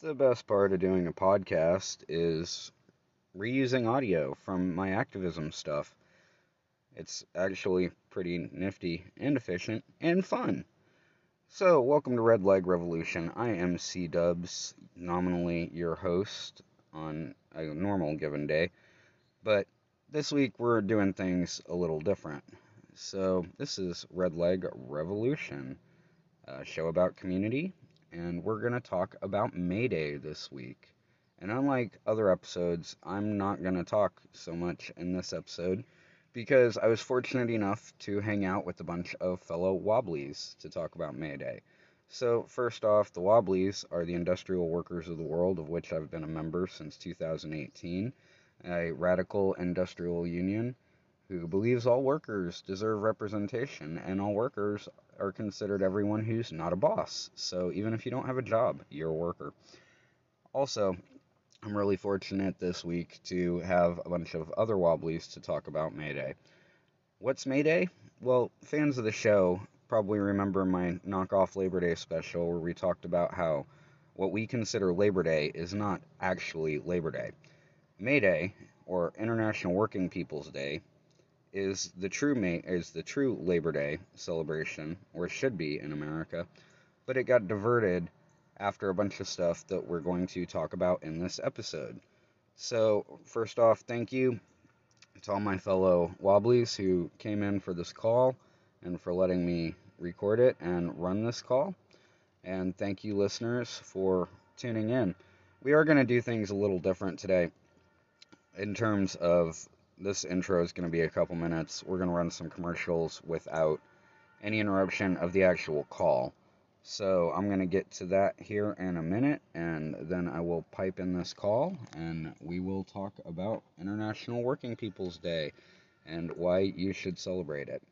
The best part of doing a podcast is reusing audio from my activism stuff. It's actually pretty nifty and efficient and fun. So, welcome to Red Leg Revolution. I am C Dubs, nominally your host on a normal given day, but this week we're doing things a little different. So, this is Red Leg Revolution, a show about community, and we're going to talk about May Day this week. And unlike other episodes, I'm not going to talk so much in this episode because I was fortunate enough to hang out with a bunch of fellow Wobblies to talk about May Day. So, first off, the Wobblies are the industrial workers of the world, of which I've been a member since 2018, a radical industrial union who believes all workers deserve representation and all workers are considered everyone who's not a boss. So, even if you don't have a job, you're a worker. Also, I'm really fortunate this week to have a bunch of other Wobblies to talk about May Day. What's May Day? Well, fans of the show probably remember my knockoff Labor Day special where we talked about how what we consider Labor Day is not actually Labor Day. May Day, or International Working People's Day, is the true May is the true Labor Day celebration, or should be in America, but it got diverted after a bunch of stuff that we're going to talk about in this episode. So, first off, thank you to all my fellow Wobblies who came in for this call and for letting me record it and run this call. And thank you, listeners, for tuning in. We are going to do things a little different today in terms of this intro is going to be a couple minutes. We're going to run some commercials without any interruption of the actual call. So I'm going to get to that here in a minute, and then I will pipe in this call, and we will talk about International Working People's Day and why you should celebrate it.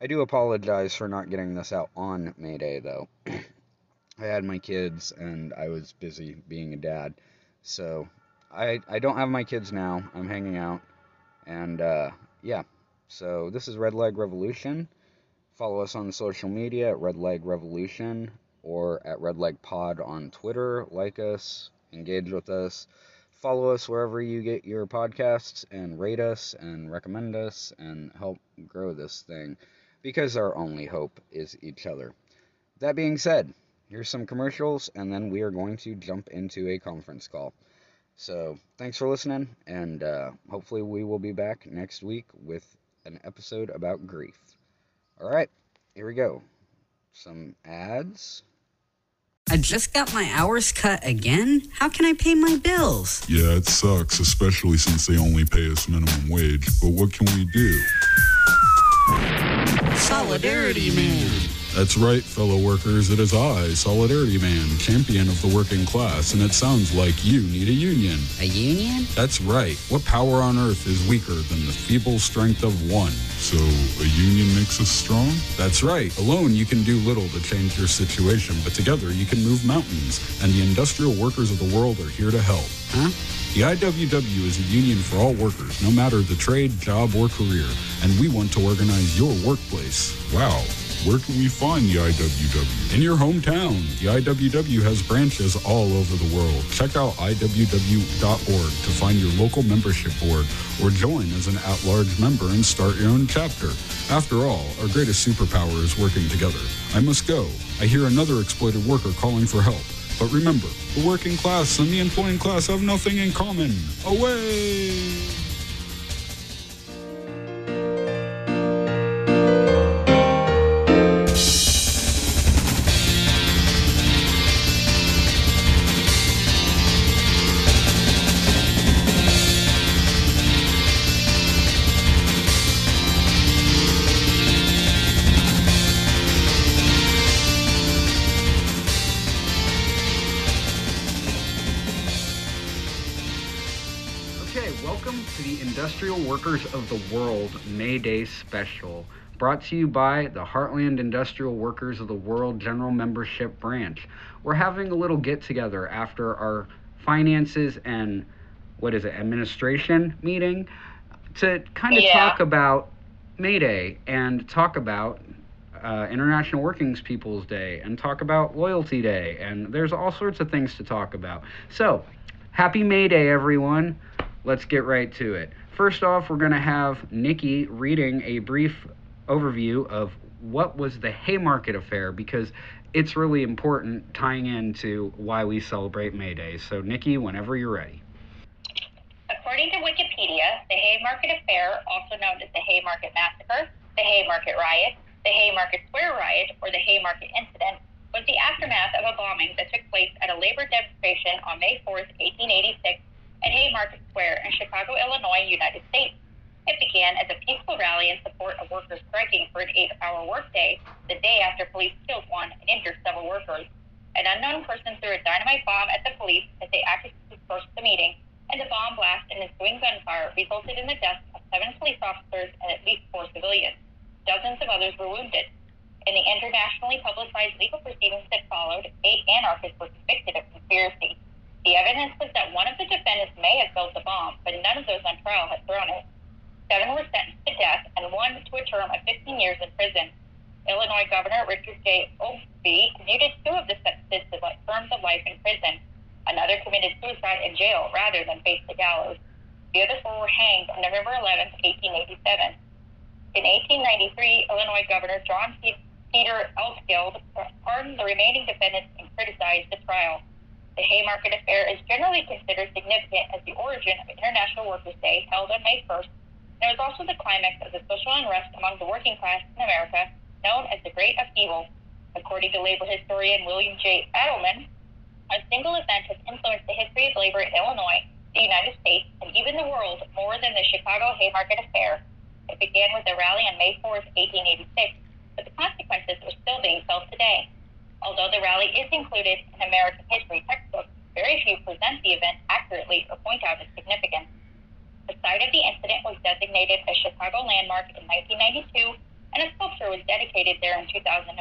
I do apologize for not getting this out on May Day, though. I had my kids, and I was busy being a dad. So I, I don't have my kids now. I'm hanging out. And uh, yeah, so this is Red Leg Revolution. Follow us on social media at Red Leg Revolution or at Red Leg Pod on Twitter. Like us, engage with us. Follow us wherever you get your podcasts and rate us and recommend us and help grow this thing because our only hope is each other. That being said, here's some commercials and then we are going to jump into a conference call. So, thanks for listening, and uh, hopefully, we will be back next week with an episode about grief. All right, here we go. Some ads. I just got my hours cut again? How can I pay my bills? Yeah, it sucks, especially since they only pay us minimum wage. But what can we do? Solidarity Man. That's right, fellow workers. It is I, Solidarity Man, champion of the working class, and it sounds like you need a union. A union? That's right. What power on earth is weaker than the feeble strength of one? So, a union makes us strong? That's right. Alone, you can do little to change your situation, but together, you can move mountains, and the industrial workers of the world are here to help. Huh? The IWW is a union for all workers, no matter the trade, job, or career, and we want to organize your workplace. Wow. Where can we find the IWW? In your hometown. The IWW has branches all over the world. Check out IWW.org to find your local membership board or join as an at large member and start your own chapter. After all, our greatest superpower is working together. I must go. I hear another exploited worker calling for help. But remember, the working class and the employing class have nothing in common. Away! Workers of the World May Day Special, brought to you by the Heartland Industrial Workers of the World General Membership Branch. We're having a little get together after our finances and what is it, administration meeting to kind of Yeah. talk about May Day and talk about uh, International Workings People's Day and talk about Loyalty Day, and there's all sorts of things to talk about. So, happy May Day, everyone. Let's get right to it. First off, we're going to have Nikki reading a brief overview of what was the Haymarket affair because it's really important tying into why we celebrate May Day. So, Nikki, whenever you're ready. According to Wikipedia, the Haymarket Affair, also known as the Haymarket Massacre, the Haymarket Riot, the Haymarket Square Riot, or the Haymarket Incident, was the aftermath of a bombing that took place at a labor demonstration on May 4, 1886, at Haymarket Square in Chicago, Illinois, United States. It began as a peaceful rally in support of workers striking for an eight hour workday the day after police killed one and injured several workers. An unknown person threw a dynamite bomb at the police as they acted to disperse the meeting, and the bomb blast and ensuing gunfire resulted in the deaths of seven police officers and at least four civilians. Dozens of others were wounded. In the internationally publicized legal proceedings that followed, eight anarchists were convicted of conspiracy. The evidence was that one of the defendants may have built the bomb, but none of those on trial had thrown it. Seven were sentenced to death and one to a term of 15 years in prison. Illinois Governor Richard J. Oglesby commuted two of the sentences to terms of life in prison. Another committed suicide in jail rather than face the gallows. The other four were hanged on November 11, 1887. In 1893, Illinois Governor John Peter Altgeld uh, pardoned the remaining defendants and criticized the trial. The Haymarket Affair is generally considered significant as the origin of International Workers' Day held on May 1st it was also the climax of the social unrest among the working class in America, known as the Great Upheaval. According to labor historian William J. Adelman, a single event has influenced the history of labor in Illinois, the United States, and even the world more than the Chicago Haymarket Affair. It began with a rally on May 4, 1886, but the consequences are still being felt today. Although the rally is included in American history textbooks, very few present the event accurately or point out its significance. The site of the incident was designated a Chicago landmark in 1992, and a sculpture was dedicated there in 2004.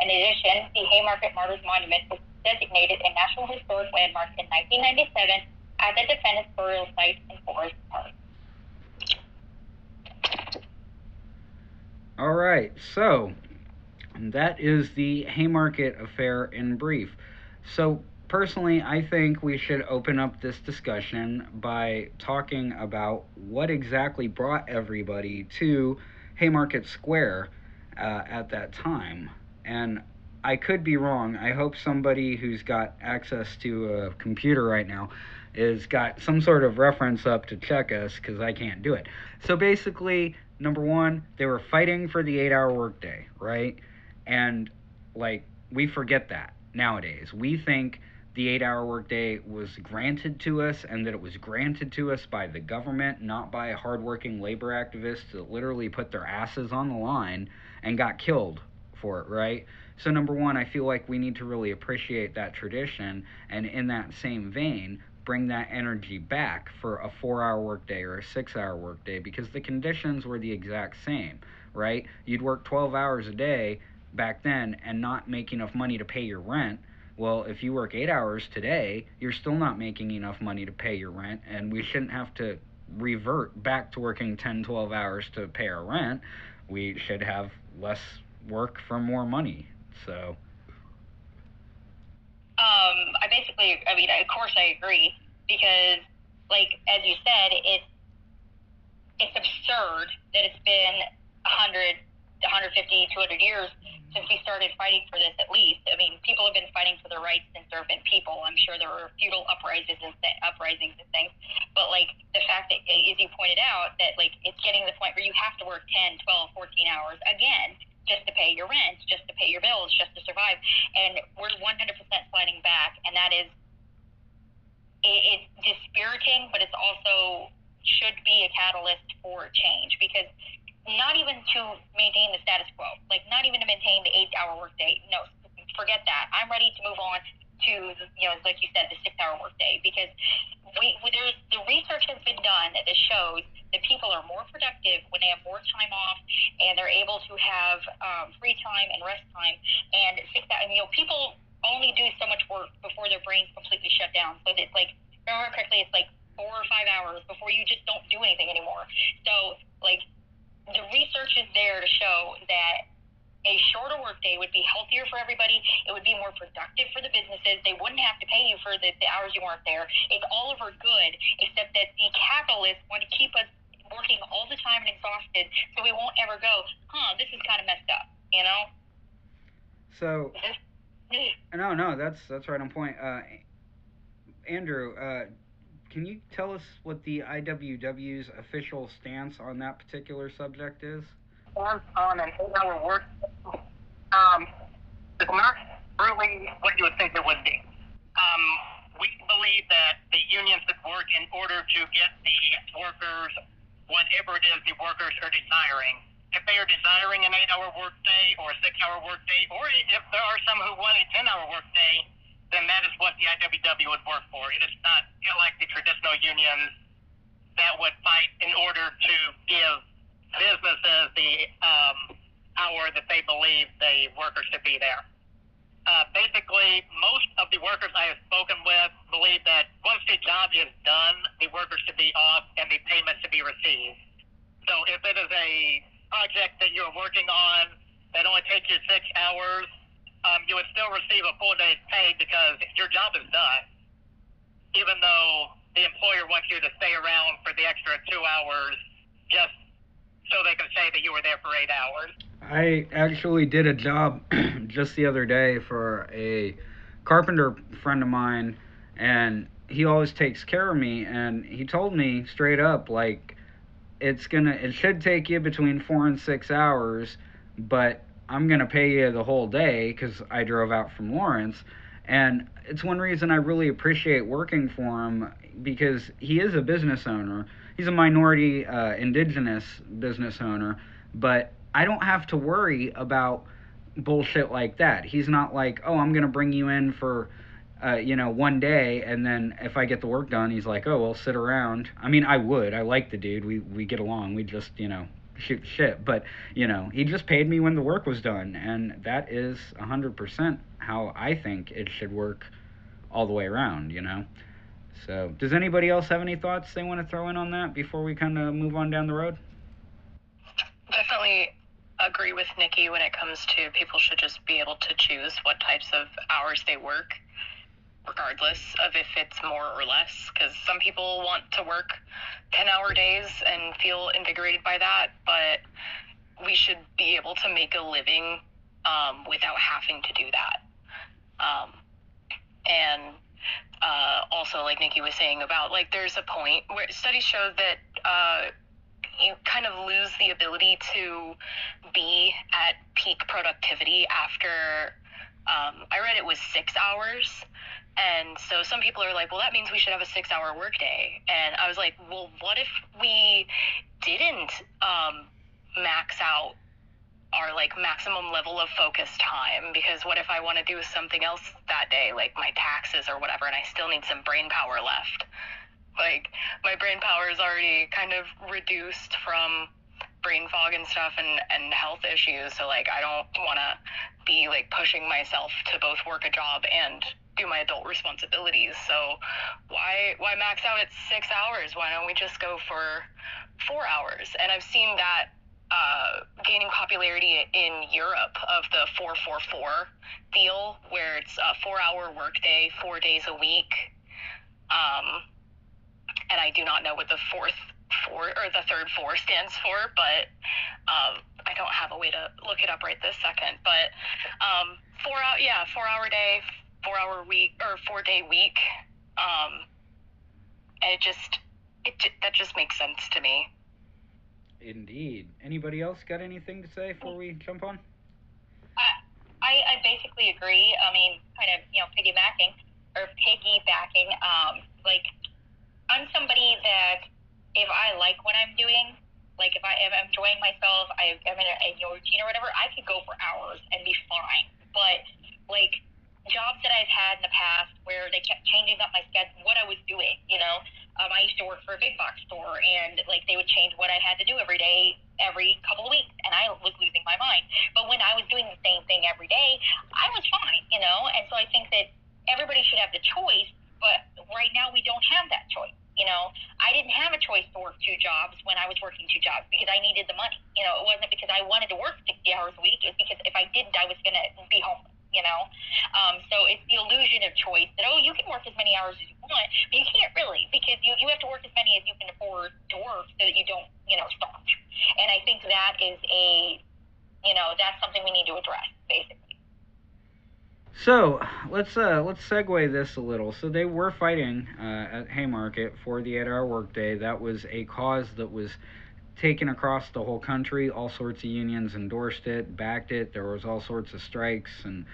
In addition, the Haymarket Martyrs Monument was designated a National Historic Landmark in 1997 at the defendant's burial site in Forest Park. All right, so that is the Haymarket affair in brief. So personally, I think we should open up this discussion by talking about what exactly brought everybody to Haymarket Square uh, at that time. And I could be wrong. I hope somebody who's got access to a computer right now is got some sort of reference up to check us because I can't do it. So basically, number one, they were fighting for the eight hour workday, right? And like, we forget that nowadays. We think the eight hour workday was granted to us and that it was granted to us by the government, not by hardworking labor activists that literally put their asses on the line and got killed for it, right? So, number one, I feel like we need to really appreciate that tradition and, in that same vein, bring that energy back for a four hour workday or a six hour workday because the conditions were the exact same, right? You'd work 12 hours a day back then and not make enough money to pay your rent well, if you work eight hours today, you're still not making enough money to pay your rent, and we shouldn't have to revert back to working 10, 12 hours to pay our rent. We should have less work for more money. So. Um, I basically, I mean, of course, I agree because, like as you said, it's it's absurd that it's been 100, 150, 200 years since we started fighting for this, at least. I mean, people have been fighting for their rights since there have been people. I'm sure there were feudal uprisings and th- uprisings and things. But like the fact that, as you pointed out, that like it's getting to the point where you have to work 10, 12, 14 hours again just to pay your rent, just to pay your bills, just to survive. And we're 100% sliding back, and that is it, it's dispiriting, but it's also should be a catalyst for change because not even to maintain the status quo, like not even to maintain the eight hour workday. No, forget that. I'm ready to move on to, you know, like you said, the six hour workday because we, we there's the research has been done that shows that people are more productive when they have more time off and they're able to have um, free time and rest time and six hours. You know, people only do so much work before their brains completely shut down. So it's like, remember correctly, it's like four or five hours before you just don't do anything anymore. So like the research is there to show that a shorter workday would be healthier for everybody. It would be more productive for the businesses. They wouldn't have to pay you for the, the hours you weren't there. It's all of our good, except that the capitalists want to keep us working all the time and exhausted, so we won't ever go, huh, this is kind of messed up, you know? So, no, no, that's that's right on point. Uh, Andrew, uh, can you tell us what the IWW's official stance on that particular subject is? On, an eight-hour work, um, it's not really what you would think it would be. Um, we believe that the unions should work in order to get the workers whatever it is the workers are desiring. If they are desiring an eight-hour workday or a six-hour workday, or if there are some who want a ten-hour workday, then that is what the IWW would work for. It is not like the traditional unions that would fight in order to give businesses the um, hour that they believe the workers should be there. Uh, basically, most of the workers I have spoken with believe that once the job is done, the workers should be off and the payment should be received. So if it is a project that you're working on that only takes you six hours, um, you would still receive a full day's pay because your job is done, even though the employer wants you to stay around for the extra two hours just so they can say that you were there for eight hours. I actually did a job just the other day for a carpenter friend of mine, and he always takes care of me. And he told me straight up, like, it's gonna, it should take you between four and six hours, but I'm gonna pay you the whole day because I drove out from Lawrence. And it's one reason I really appreciate working for him because he is a business owner. He's a minority uh, indigenous business owner, but I don't have to worry about bullshit like that. He's not like, oh, I'm gonna bring you in for, uh, you know, one day, and then if I get the work done, he's like, oh, well, sit around. I mean, I would. I like the dude. We we get along. We just, you know, shoot shit. But you know, he just paid me when the work was done, and that is hundred percent how I think it should work, all the way around. You know. So, does anybody else have any thoughts they want to throw in on that before we kind of move on down the road? Definitely agree with Nikki when it comes to people should just be able to choose what types of hours they work, regardless of if it's more or less. Because some people want to work 10 hour days and feel invigorated by that, but we should be able to make a living um, without having to do that. Um, and uh, also, like Nikki was saying about, like, there's a point where studies show that. Uh, you kind of lose the ability to be at peak productivity after um, I read it was six hours. And so some people are like, well, that means we should have a six hour workday. And I was like, well, what if we didn't um, max out our like maximum level of focus time? Because what if I want to do something else that day, like my taxes or whatever, and I still need some brain power left? like my brain power is already kind of reduced from brain fog and stuff and and health issues so like i don't want to be like pushing myself to both work a job and do my adult responsibilities so why why max out at six hours why don't we just go for four hours and i've seen that uh, gaining popularity in Europe of the 444 deal, where it's a four hour workday, four days a week. Um, and I do not know what the fourth four or the third four stands for, but um, I don't have a way to look it up right this second. But um, four hour, yeah, four hour day, four hour week or four day week. Um, and it just it that just makes sense to me. Indeed. Anybody else got anything to say before we jump on? I, I basically agree. I mean, kind of, you know, piggybacking or piggybacking. Um, like I'm somebody that if I like what I'm doing, like if I am enjoying myself, I am in a, a routine or whatever, I could go for hours and be fine. But like jobs that I've had in the past where they kept changing up my schedule, what I was doing, you know. Um, I used to work for a big box store, and like they would change what I had to do every day, every couple of weeks, and I was losing my mind. But when I was doing the same thing every day, I was fine, you know. And so I think that everybody should have the choice, but right now we don't have that choice You know, I didn't have a choice to work two jobs when I was working two jobs because I needed the money. You know, it wasn't because I wanted to work 60 hours a week. It was because if I didn't, I was going to be homeless. You know, um, so it's the illusion of choice that oh, you can work as many hours as you want, but you can't really because you you have to work as many as you can afford to work so that you don't you know starve. And I think that is a you know that's something we need to address basically. So let's uh, let's segue this a little. So they were fighting uh, at Haymarket for the eight-hour workday. That was a cause that was taken across the whole country. All sorts of unions endorsed it, backed it. There was all sorts of strikes and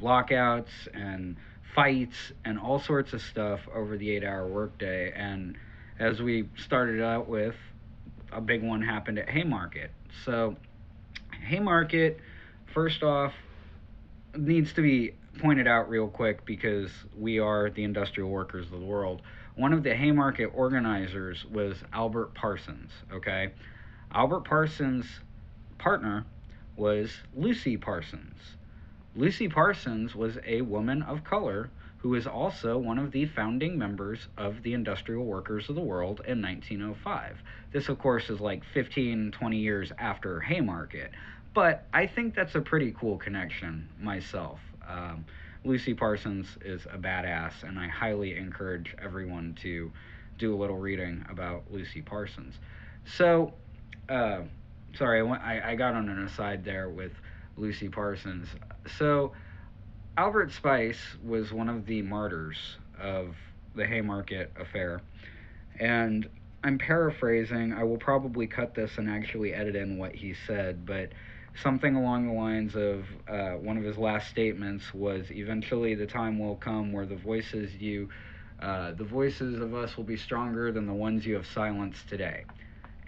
lockouts and fights and all sorts of stuff over the eight-hour workday. And as we started out with, a big one happened at Haymarket. So Haymarket, first off, needs to be pointed out real quick because we are the industrial workers of the world. One of the Haymarket organizers was Albert Parsons, okay? Albert Parsons' partner was Lucy Parsons. Lucy Parsons was a woman of color who is also one of the founding members of the Industrial Workers of the World in 1905. This, of course, is like 15, 20 years after Haymarket, but I think that's a pretty cool connection myself. Um, Lucy Parsons is a badass, and I highly encourage everyone to do a little reading about Lucy Parsons. So, uh, sorry, I, went, I, I got on an aside there with Lucy Parsons. So, Albert Spies was one of the martyrs of the Haymarket affair, and I'm paraphrasing. I will probably cut this and actually edit in what he said, but something along the lines of uh, one of his last statements was eventually the time will come where the voices you uh, the voices of us will be stronger than the ones you have silenced today.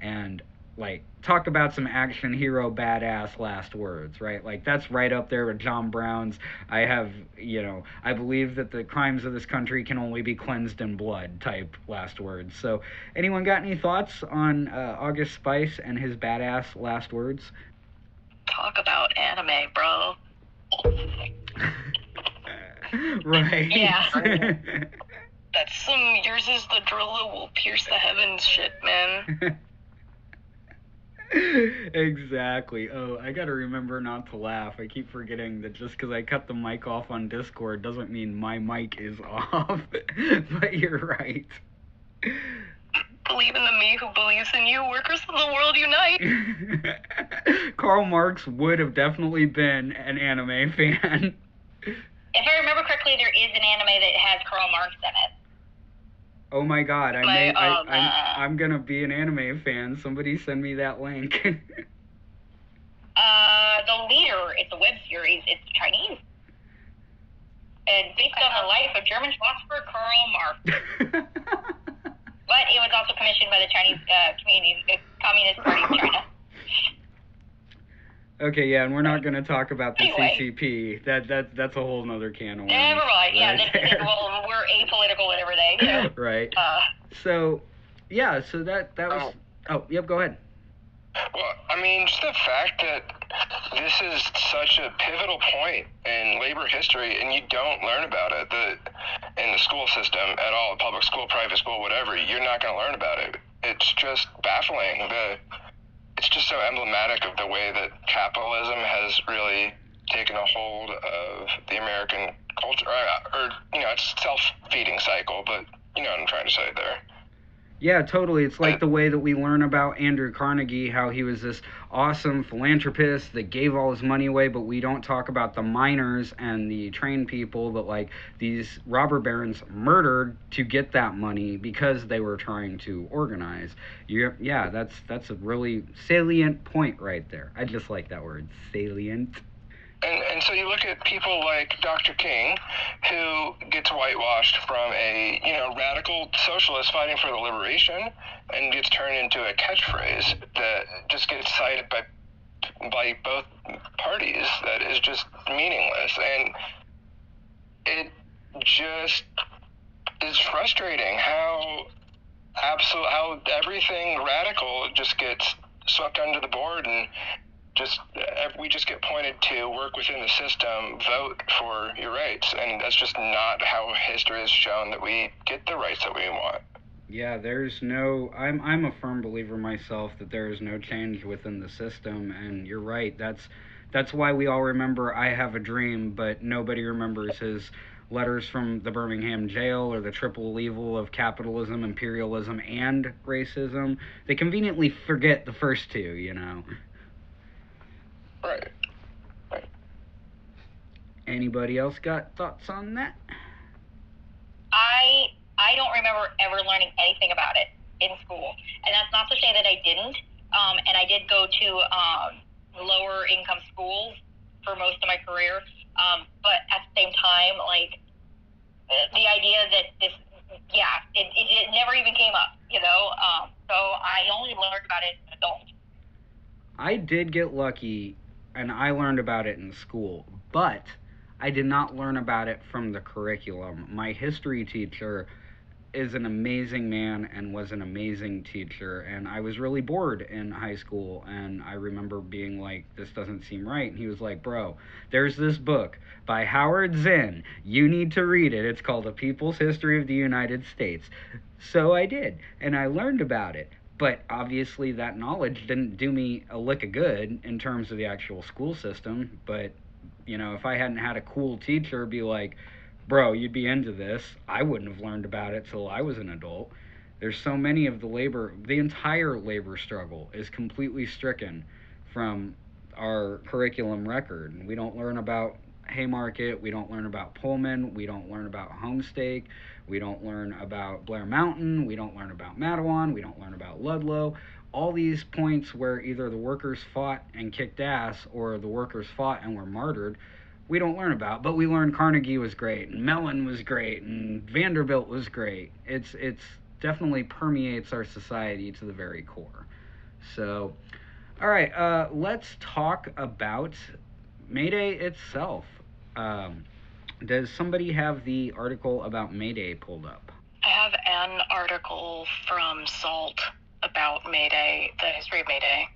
And like talk about some action hero badass last words right? Like that's right up there with john brown's i have you know i believe that the crimes of this country can only be cleansed in blood type last words. So anyone got any thoughts on uh, august spies and his badass last words Talk about anime, bro. right. Yeah. That's some yours is the drill will pierce the heavens shit, man. exactly. Oh, I gotta remember not to laugh. I keep forgetting that just because I cut the mic off on Discord doesn't mean my mic is off. but you're right. Believe in the me who believes in you. Workers of the world unite. Karl Marx would have definitely been an anime fan. If I remember correctly, there is an anime that has Karl Marx in it. Oh my god, I My, may, I, um, I'm, uh, I'm gonna be an anime fan. Somebody send me that link. Uh, the leader, it's a web series. It's Chinese. And based on the life of German philosopher Karl Marx. But it was also commissioned by the Chinese uh, Community uh, Communist Party of China. okay, yeah, and we're not gonna talk about the Anyway. CCP. That that that's a whole other can of worms. Never mind. Yeah, right this is, well, we're apolitical and everything. So, right. uh, So, yeah, so that that was. Oh, yep. Go ahead. Well, I mean, just the fact that this is such a pivotal point in labor history, and you don't learn about it the, in the school system at all, public school, private school, whatever. You're not going to learn about it. It's just baffling. The it's just so emblematic of the way that capitalism has really taken a hold of the American culture, or, or you know, it's self-feeding cycle. But you know what I'm trying to say there. Yeah, totally. It's like the way that we learn about Andrew Carnegie, how he was this awesome philanthropist that gave all his money away, but we don't talk about the miners and the trained people that like these robber barons murdered to get that money because they were trying to organize. You, yeah, that's that's a really salient point right there. I just like that word, salient. And, and so you look at people like Dr. King, who gets whitewashed from a you know radical socialist fighting for the liberation, and gets turned into a catchphrase that just gets cited by by both parties that is just meaningless, and it just is frustrating how absolute how everything radical just gets swept under the board and just uh, we just get pointed to work within the system, vote for your rights, and that's just not how history has shown that we get the rights that we want. Yeah, there's no. I'm I'm a firm believer myself that there is no change within the system, and you're right. That's that's why we all remember "I Have a Dream," but nobody remembers his letters from the Birmingham jail or the triple evil of capitalism, imperialism, and racism. They conveniently forget the first two, you know. Right. Anybody else got thoughts on that? I I don't remember ever learning anything about it in school, and that's not to say that I didn't. Um, and I did go to um, lower income schools for most of my career, um, but at the same time, like the idea that this, yeah, it, it, it never even came up, you know. Um, so I only learned about it as an adult. I did get lucky and I learned about it in school, but I did not learn about it from the curriculum. My history teacher is an amazing man and was an amazing teacher and I was really bored in high school and I remember being like this doesn't seem right and he was like bro there's this book by Howard Zinn. You need to read it. It's called A People's History of the United States. So I did and I learned about it but obviously that knowledge didn't do me a lick of good in terms of the actual school system but you know if I hadn't had a cool teacher be like bro, you'd be into this. I wouldn't have learned about it till I was an adult. There's so many of the labor, the entire labor struggle is completely stricken from our curriculum record. We don't learn about Haymarket, we don't learn about Pullman, we don't learn about Homestead, we don't learn about Blair Mountain, we don't learn about Matewan, we don't learn about Ludlow. All these points where either the workers fought and kicked ass or the workers fought and were martyred we don't learn about, but we learn Carnegie was great and Mellon was great and Vanderbilt was great. It's it's definitely permeates our society to the very core. So, all right, uh, let's talk about Mayday itself. Um, does somebody have the article about May Day pulled up? I have an article from SALT about May Day, the history of May Day.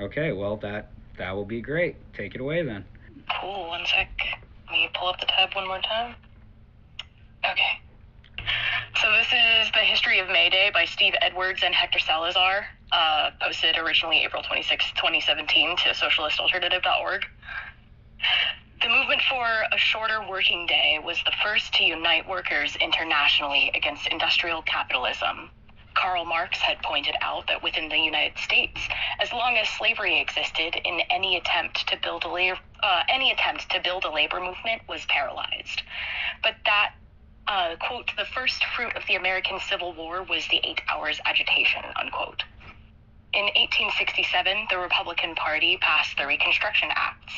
Okay, well that that will be great. Take it away then. Cool, one sec. Let me pull up the tab one more time. Okay. So this is the history of May Day by Steve Edwards and Hector Salazar, uh, posted originally April 26, 2017 to socialistalternative.org. The movement for a shorter working day was the first to unite workers internationally against industrial capitalism. Karl Marx had pointed out that within the United States, as long as slavery existed, in any attempt to build a labor, uh, any attempt to build a labor movement was paralyzed. But that uh, quote, the first fruit of the American Civil War was the eight hours agitation, unquote. In 1867, the Republican Party passed the Reconstruction Acts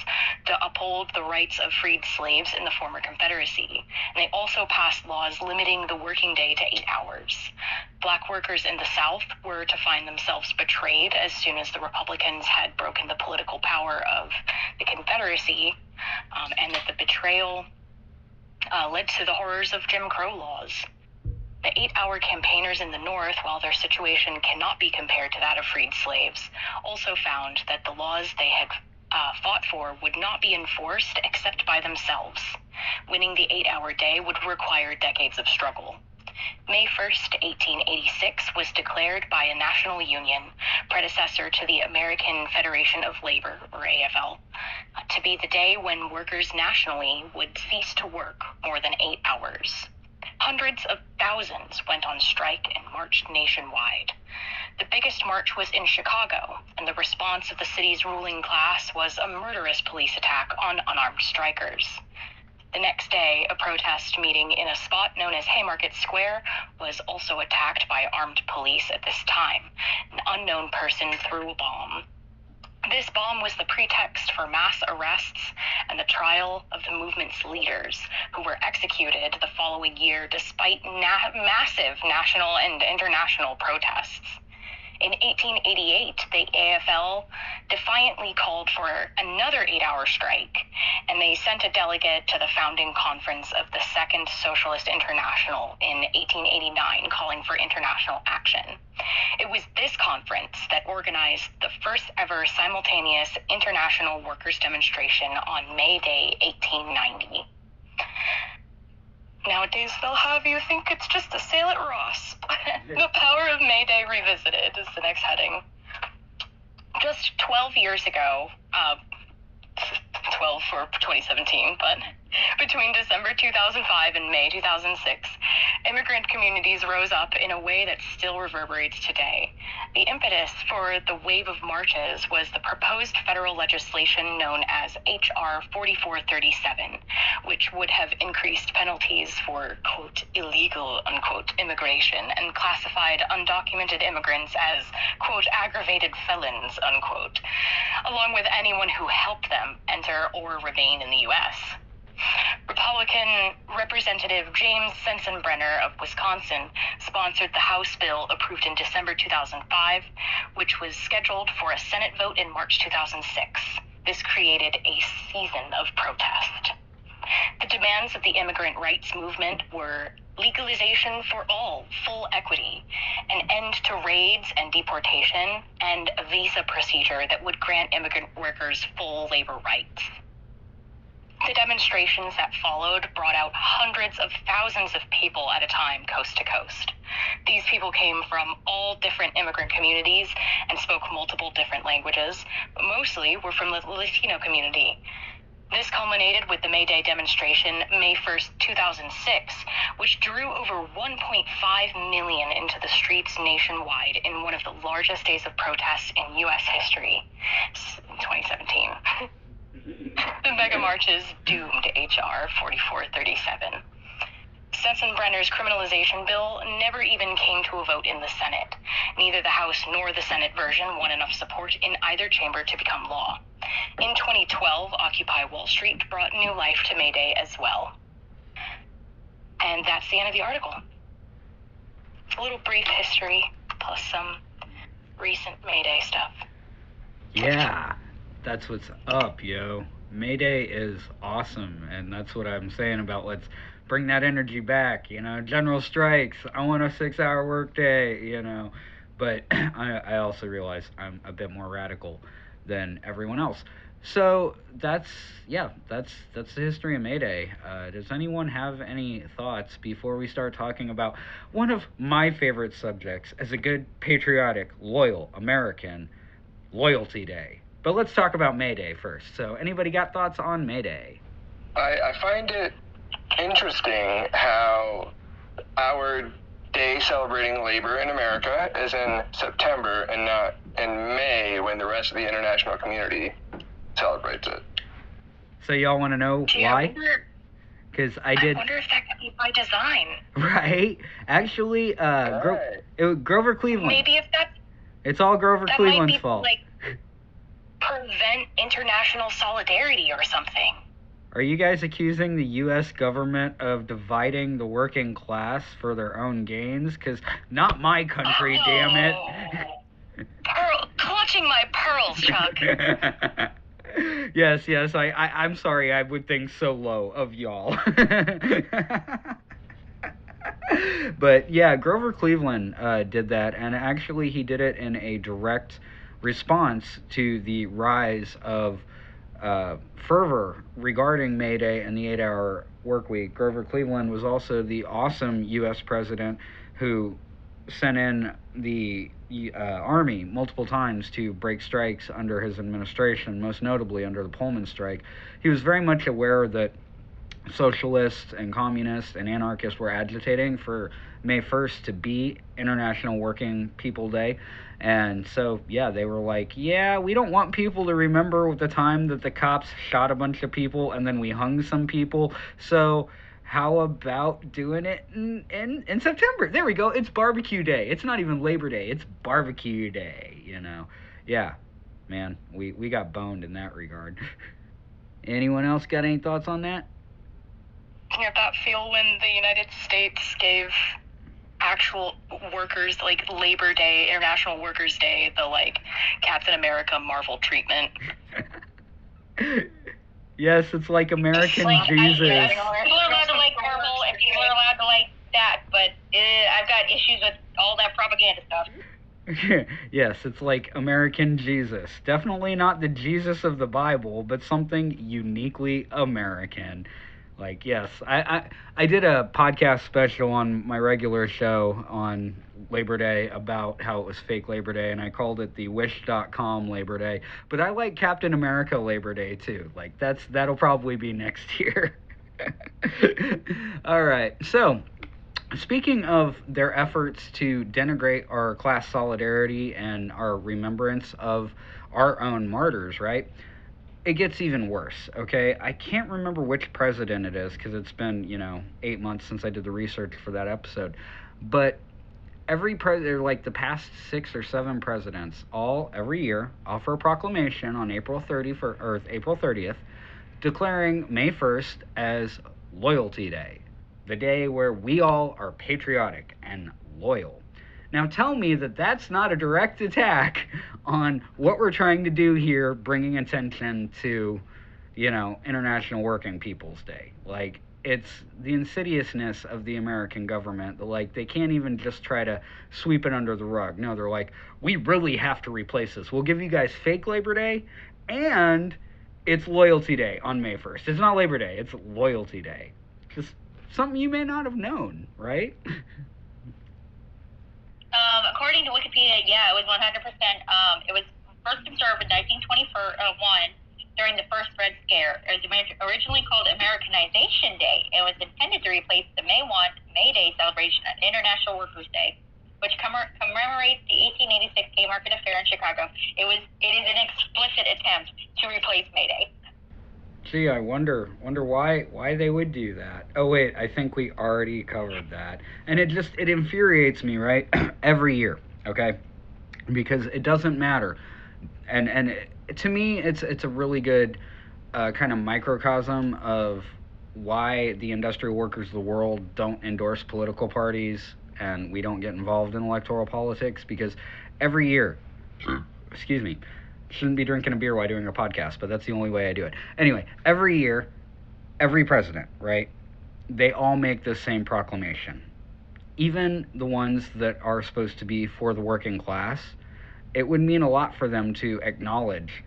to uphold the rights of freed slaves in the former Confederacy. And they also passed laws limiting the working day to eight hours. Black workers in the South were to find themselves betrayed as soon as the Republicans had broken the political power of the Confederacy, um, and that the betrayal uh, led to the horrors of Jim Crow laws. The eight hour campaigners in the North, while their situation cannot be compared to that of freed slaves, also found that the laws they had uh, fought for would not be enforced except by themselves. Winning the eight hour day would require decades of struggle. May 1st, 1886 was declared by a national union, predecessor to the American Federation of Labor, or AFL, to be the day when workers nationally would cease to work more than eight hours. Hundreds of thousands went on strike and marched nationwide. The biggest march was in Chicago, and the response of the city's ruling class was a murderous police attack on unarmed strikers. The next day, a protest meeting in a spot known as Haymarket Square was also attacked by armed police at this time. An unknown person threw a bomb. This bomb was the pretext for mass arrests and the trial of the movement's leaders, who were executed the following year despite na- massive national and international protests. In 1888, the AFL defiantly called for another eight hour strike, and they sent a delegate to the founding conference of the Second Socialist International in 1889, calling for international action. It was this conference that organized the first ever simultaneous international workers' demonstration on May Day 1890. Nowadays, they'll have you think it's just a sale at Ross. the Power of May Day Revisited is the next heading. Just 12 years ago, uh, 12 for 2017, but between December 2005 and May 2006, immigrant communities rose up in a way that still reverberates today. The impetus for the wave of marches was the proposed federal legislation known as H.R. 4437, which would have increased penalties for, quote, illegal, unquote, immigration and classified undocumented immigrants as, quote, aggravated felons, unquote, along with anyone who helped them enter or remain in the U.S. Republican Representative James Sensenbrenner of Wisconsin sponsored the House bill approved in December 2005, which was scheduled for a Senate vote in March 2006. This created a season of protest. The demands of the immigrant rights movement were legalization for all, full equity, an end to raids and deportation, and a visa procedure that would grant immigrant workers full labor rights. The demonstrations that followed brought out hundreds of thousands of people at a time, coast to coast. These people came from all different immigrant communities and spoke multiple different languages, but mostly were from the Latino community. This culminated with the May Day demonstration May 1st, 2006, which drew over 1.5 million into the streets nationwide in one of the largest days of protests in U.S. history, 2017. the mega marches doomed H.R. 4437. Sensenbrenner's criminalization bill never even came to a vote in the Senate. Neither the House nor the Senate version won enough support in either chamber to become law. In 2012, Occupy Wall Street brought new life to May Day as well. And that's the end of the article. A little brief history plus some recent May Day stuff. Yeah, that's what's up, yo. Mayday is awesome, and that's what I'm saying about let's bring that energy back. You know, general strikes. I want a six-hour workday. You know, but I, I also realize I'm a bit more radical than everyone else. So that's yeah, that's that's the history of Mayday. Uh, does anyone have any thoughts before we start talking about one of my favorite subjects as a good patriotic, loyal American, Loyalty Day? But let's talk about May Day first. So anybody got thoughts on May Day? I, I find it interesting how our day celebrating labor in America is in September and not in May when the rest of the international community celebrates it. So y'all want to know Gee, why? Because I I did I wonder if that could be by design. right. Actually, uh, Gro- Right. it, was Grover Cleveland. Maybe if that It's all Grover that might Cleveland's be fault. like prevent international solidarity or something. Are you guys accusing the U.S. government of dividing the working class for their own gains? Because not my country, damn it. Oh. Pearl, clutching my pearls, Chuck. yes, yes. I, I, I'm sorry. I would think so low of y'all. but yeah, Grover Cleveland uh, did that, and actually he did it in a direct response to the rise of uh, fervor regarding May Day and the eight-hour work week. Grover Cleveland was also the awesome U.S. president who sent in the uh, army multiple times to break strikes under his administration, most notably under the Pullman strike. He was very much aware that socialists and communists and anarchists were agitating for May 1st to be International Working People Day. And so, yeah, they were like, yeah, we don't want people to remember the time that the cops shot a bunch of people and then we hung some people. So, how about doing it in, in, in September? There we go. It's barbecue day. It's not even Labor Day. It's barbecue day, you know. Yeah, man, we, we got boned in that regard. Anyone else got any thoughts on that? How'd that feel when the United States gave actual workers like Labor Day, International Workers Day, the like Captain America Marvel treatment? yes, it's like American Like, I- Jesus. yeah, people are allowed to like Marvel and people are allowed to like that, but uh, I've got issues with all that propaganda stuff. yes, it's like American Jesus. Definitely not the Jesus of the Bible, but something uniquely American. Like, yes, I, I I did a podcast special on my regular show on Labor Day about how it was fake Labor Day, and I called it the Wish.com Labor Day. But I like Captain America Labor Day too. Like, that's that'll probably be next year. All right, so speaking of their efforts to denigrate our class solidarity and our remembrance of our own martyrs, right? It gets even worse, okay? I can't remember which president it is because it's been, you know, eight months since I did the research for that episode. But every president, like the past six or seven presidents, all every year offer a proclamation on April 30 for, or April 30th declaring May 1st as Loyalty Day the day where we all are patriotic and loyal. Now tell me that that's not a direct attack on what we're trying to do here, bringing attention to, you know, International Working People's Day. Like, it's the insidiousness of the American government. Like, they can't even just try to sweep it under the rug. No, they're like, we really have to replace this. We'll give you guys fake Labor Day, and it's Loyalty Day on May 1st. It's not Labor Day, it's Loyalty Day. Just something you may not have known, right? Um, according to Wikipedia, yeah, it was 100%. Um, it was first observed in 1921 during the first Red Scare. It was originally called Americanization Day. It was intended to replace the May 1 May Day celebration at International Workers' Day, which commemorates the 1886 Haymarket Affair in Chicago. It was it is an explicit attempt to replace May Day. Gee, I wonder wonder why why they would do that. Oh wait, I think we already covered that. And it just it infuriates me, right? Every year, okay? Because it doesn't matter. And and it, to me it's it's a really good uh, kind of microcosm of why the industrial workers of the world don't endorse political parties and we don't get involved in electoral politics because every year excuse me shouldn't be drinking a beer while doing a podcast, but that's the only way I do it. Anyway, every year, every president, right? They all make the same proclamation. Even the ones that are supposed to be for the working class, it would mean a lot for them to acknowledge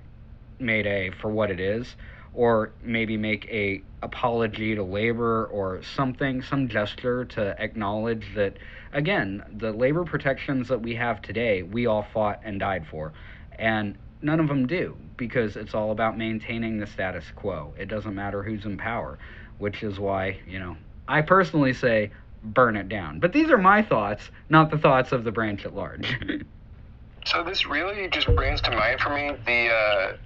May Day for what it is, or maybe make a apology to labor or something, some gesture to acknowledge that again, the labor protections that we have today, we all fought and died for. And none of them do because it's all about maintaining the status quo. It doesn't matter who's in power, which is why, you know, I personally say burn it down. But these are my thoughts, not the thoughts of the branch at large. so this really just brings to mind for me the uh,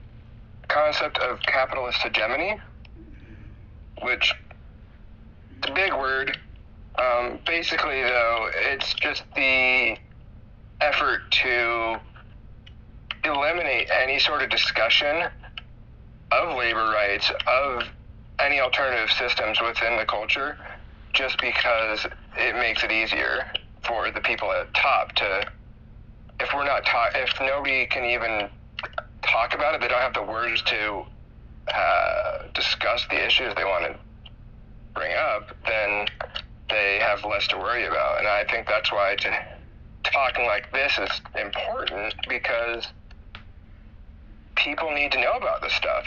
concept of capitalist hegemony, which it's a big word. Um, basically, though, it's just the effort to eliminate any sort of discussion of labor rights, of any alternative systems within the culture, just because it makes it easier for the people at top to. If we're not talk, if nobody can even talk about it, they don't have the words to uh, discuss the issues they want to bring up, then they have less to worry about. And I think that's why to, talking like this is important because people need to know about this stuff.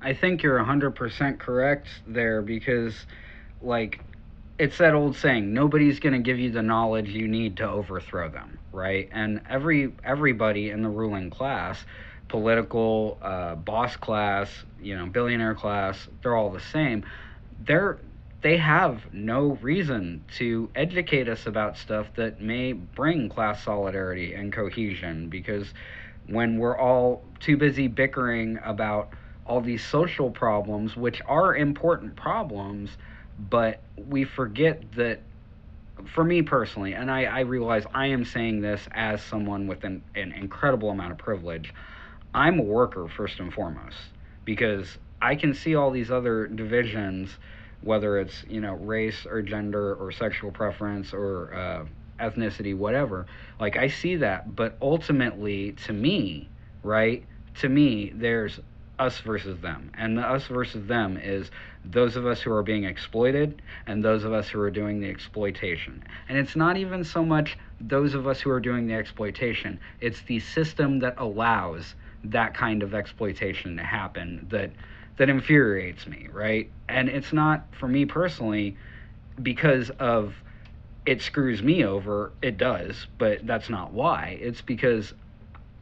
I think you're 100% correct there because, like, it's that old saying nobody's going to give you the knowledge you need to overthrow them right and every everybody in the ruling class political uh, boss class you know billionaire class they're all the same they're they have no reason to educate us about stuff that may bring class solidarity and cohesion because when we're all too busy bickering about all these social problems, which are important problems, but we forget that, for me personally, and I, I realize I am saying this as someone with an, an incredible amount of privilege, I'm a worker first and foremost because I can see all these other divisions, whether it's you know race or gender or sexual preference or uh, ethnicity, whatever. Like I see that, but ultimately, to me, right? To me, there's us versus them, and the us versus them is those of us who are being exploited and those of us who are doing the exploitation. And it's not even so much those of us who are doing the exploitation; it's the system that allows that kind of exploitation to happen that that infuriates me, right? And it's not for me personally because of it screws me over. It does, but that's not why. It's because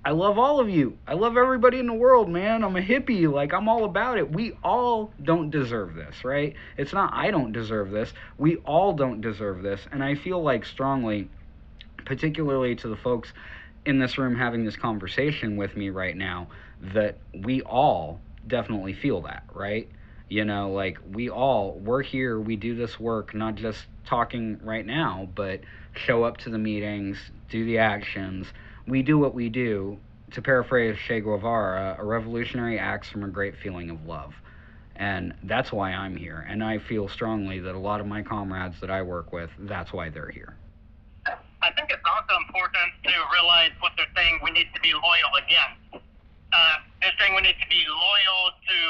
I love all of you. I love everybody in the world, man. I'm a hippie. Like, I'm all about it. We all don't deserve this, right? It's not I don't deserve this. We all don't deserve this. And I feel like strongly, particularly to the folks in this room having this conversation with me right now, that we all definitely feel that, right? You know, like we all, we're here, we do this work, not just talking right now, but show up to the meetings, do the actions. We do what we do. To paraphrase Che Guevara, a revolutionary acts from a great feeling of love. And that's why I'm here. And I feel strongly that a lot of my comrades that I work with, that's why they're here. I think it's also important to realize what they're saying. We need to be loyal again. Uh, they're saying we need to be loyal to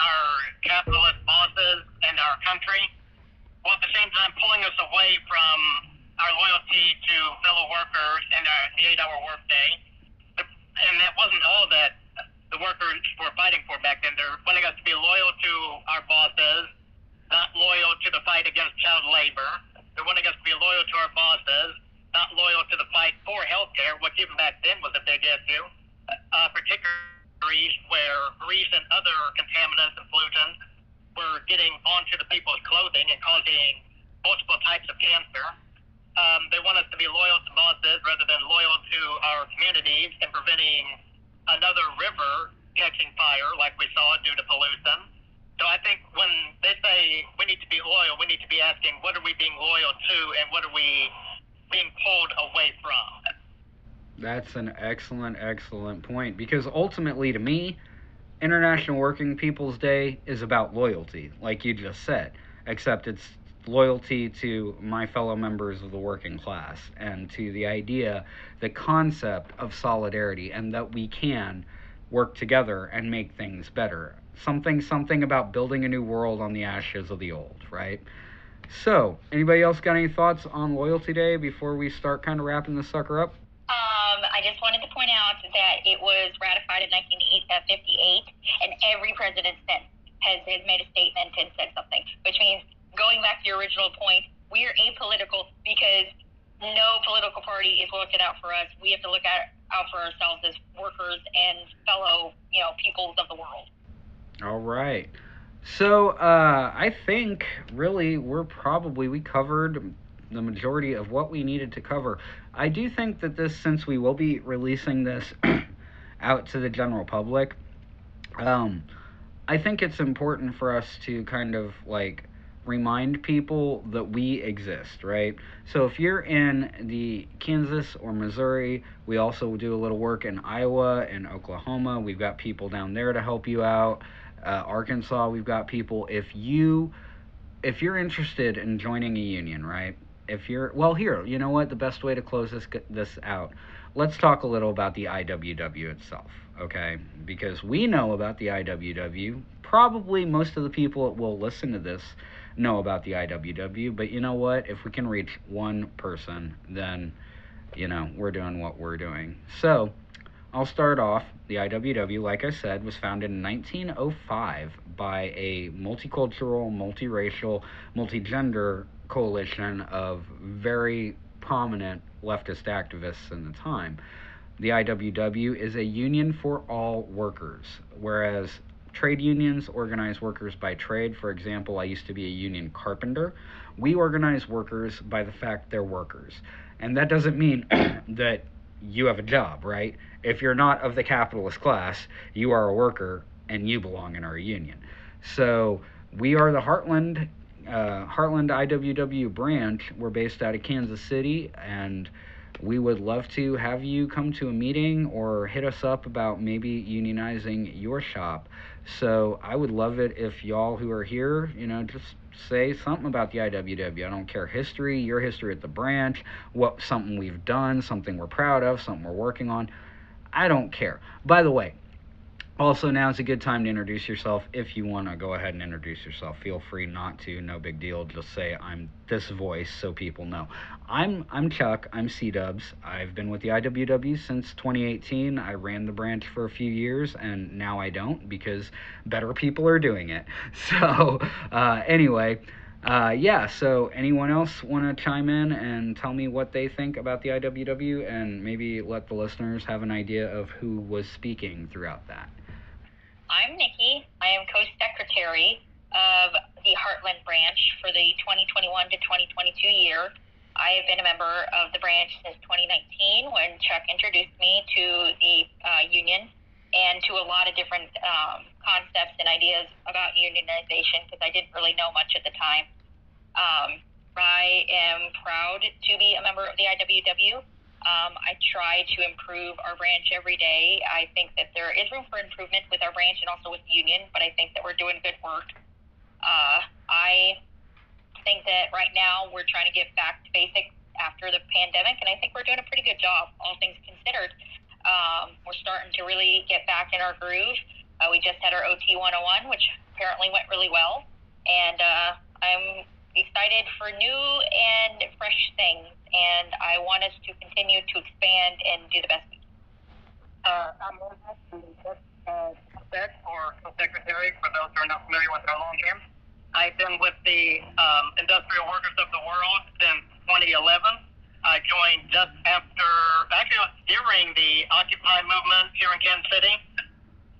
our capitalist bosses and our country, while at the same time pulling us away from our loyalty to fellow workers and our, eight-hour workday. And that wasn't all that the workers were fighting for back then. They're wanting us to be loyal to our bosses, not loyal to the fight against child labor. They're wanting us to be loyal to our bosses, not loyal to the fight for health care, which even back then was a big issue, uh, particularly where grease and other contaminants and pollutants were getting onto the people's clothing and causing multiple types of cancer. Um, they want us to be loyal to bosses rather than loyal to our communities and preventing another river catching fire like we saw due to pollution. So I think when they say we need to be loyal, we need to be asking what are we being loyal to and what are we being pulled away from. That's an excellent, excellent point because ultimately, to me, International Working People's Day is about loyalty, like you just said, except it's loyalty to my fellow members of the working class and to the idea, the concept of solidarity, and that we can work together and make things better. Something, something about building a new world on the ashes of the old, right? So, anybody else got any thoughts on Loyalty Day before we start kind of wrapping this sucker up? Um, I just wanted to point out that it was ratified in 1958, and every president since has, has made a statement and said something, which means going back to your original point, we're apolitical because no political party is looking out for us. We have to look out, out for ourselves as workers and fellow, you know, peoples of the world. All right. So uh, I think really we're probably we covered the majority of what we needed to cover. I do think that this, since we will be releasing this out to the general public, um, I think it's important for us to kind of like remind people that we exist, right? So if you're in the Kansas or Missouri, we also do a little work in Iowa and Oklahoma. We've got people down there to help you out. Uh, Arkansas, we've got people. If you if you're interested in joining a union, right? If you're well, here, you know what? The best way to close this this out. Let's talk a little about the IWW itself, okay? Because we know about the IWW. Probably most of the people that will listen to this know about the IWW, but you know what? If we can reach one person, then you know, we're doing what we're doing. So, I'll start off. The IWW, like I said, was founded in 1905 by a multicultural, multiracial, multigender coalition of very prominent leftist activists in the time. The IWW is a union for all workers, whereas trade unions organize workers by trade. For example, I used to be a union carpenter. We organize workers by the fact they're workers. And that doesn't mean that you have a job, right? If you're not of the capitalist class, you are a worker and you belong in our union. So we are the Heartland uh, Heartland IWW branch. We're based out of Kansas City, and we would love to have you come to a meeting or hit us up about maybe unionizing your shop. So I would love it if y'all who are here, you know, just say something about the IWW. I don't care history, your history at the branch, what something we've done, something we're proud of, something we're working on. I don't care. By the way, Also, now's a good time to introduce yourself. If you want to go ahead and introduce yourself, feel free not to. No big deal. Just say I'm this voice so people know. I'm I'm Chuck. I'm C Dubs. I've been with the IWW since 2018. I ran the branch for a few years, and now I don't because better people are doing it. So, uh, anyway. Uh, yeah, so anyone else want to chime in and tell me what they think about the IWW and maybe let the listeners have an idea of who was speaking throughout that? I'm Nikki. I am co-secretary of the Heartland branch for the 2021 to 2022 year. I have been a member of the branch since 2019 when Chuck introduced me to the uh, union and to a lot of different um, concepts and ideas about unionization because I didn't really know much at the time. Um, I am proud to be a member of the IWW. Um, I try to improve our branch every day. I think that there is room for improvement with our branch and also with the union, but I think that we're doing good work. Uh, I think that right now we're trying to get back to basics after the pandemic, and I think we're doing a pretty good job, all things considered. Um, we're starting to really get back in our groove. Uh, we just had our OT 101, which apparently went really well, and uh, I'm excited for new and fresh things, and I want us to continue to expand and do the best we can. Uh, I'm uh, or secretary for those who are not familiar with our long name. I've been with the um, Industrial Workers of the World since 2011. I joined just after, actually, during the Occupy movement here in Kansas City.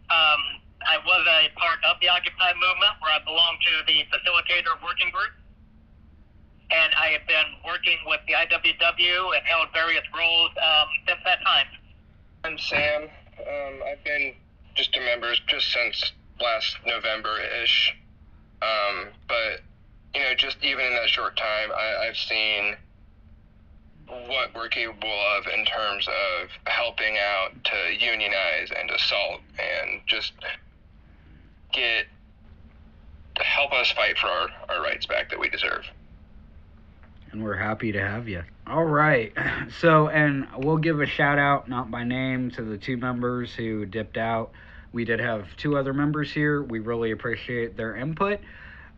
Um, I was a part of the Occupy movement where I belonged to the facilitator working group and I have been working with the IWW and held various roles um, since that time. I'm Sam. Um, I've been just a member just since last November ish. Um, but, you know, just even in that short time, I, I've seen what we're capable of in terms of helping out to unionize and assault and just get to help us fight for our, our rights back that we deserve and we're happy to have you. All right. So, and we'll give a shout out, not by name, to the two members who dipped out. We did have two other members here. We really appreciate their input.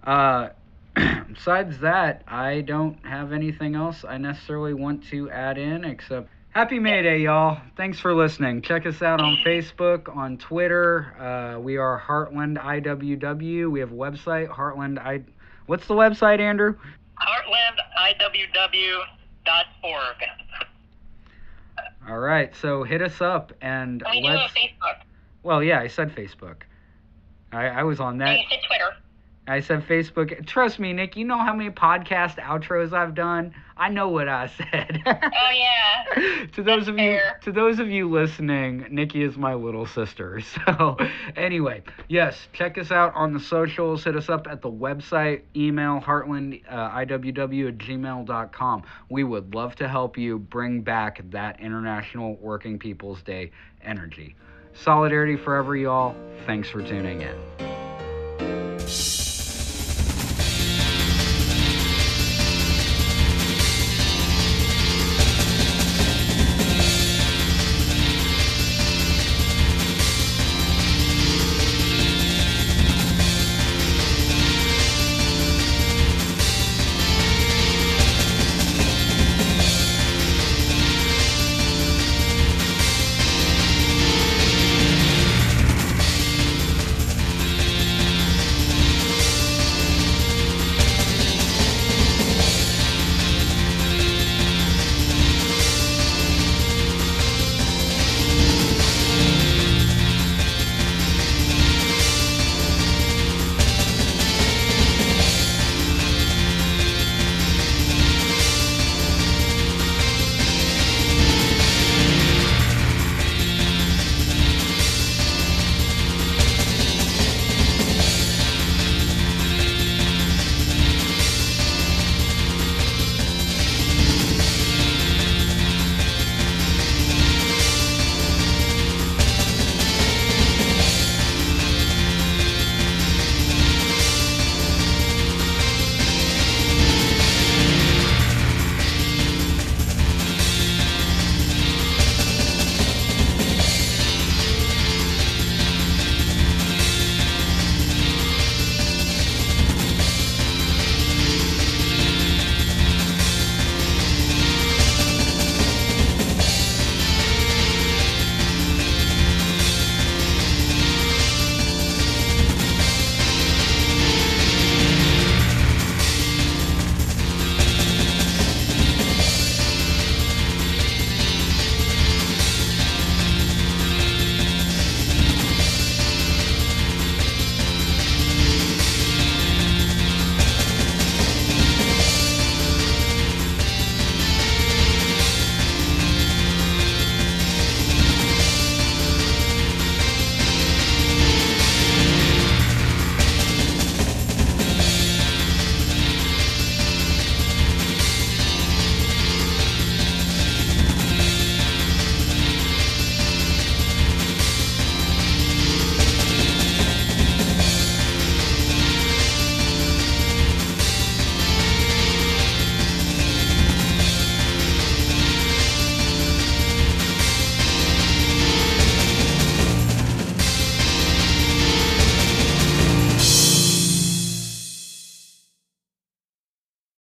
Uh, besides that, I don't have anything else I necessarily want to add in except Happy May Day, y'all. Thanks for listening. Check us out on Facebook, on Twitter. Uh, we are Heartland IWW. We have a website, Heartland I. What's the website, Andrew? heartlandiww.org. All right, so hit us up and we let's. do Facebook. Well, yeah, I said Facebook. I, I was on that. And you said Twitter. I said Facebook. Trust me, Nick. You know how many podcast outros I've done. I know what I said. oh yeah. to those That's of fair. you, to those of you listening, Nikki is my little sister. So, anyway, yes, check us out on the socials. Hit us up at the website. Email heartland uh, iww at gmail.com. We would love to help you bring back that International Working People's Day energy. Solidarity forever, y'all. Thanks for tuning in.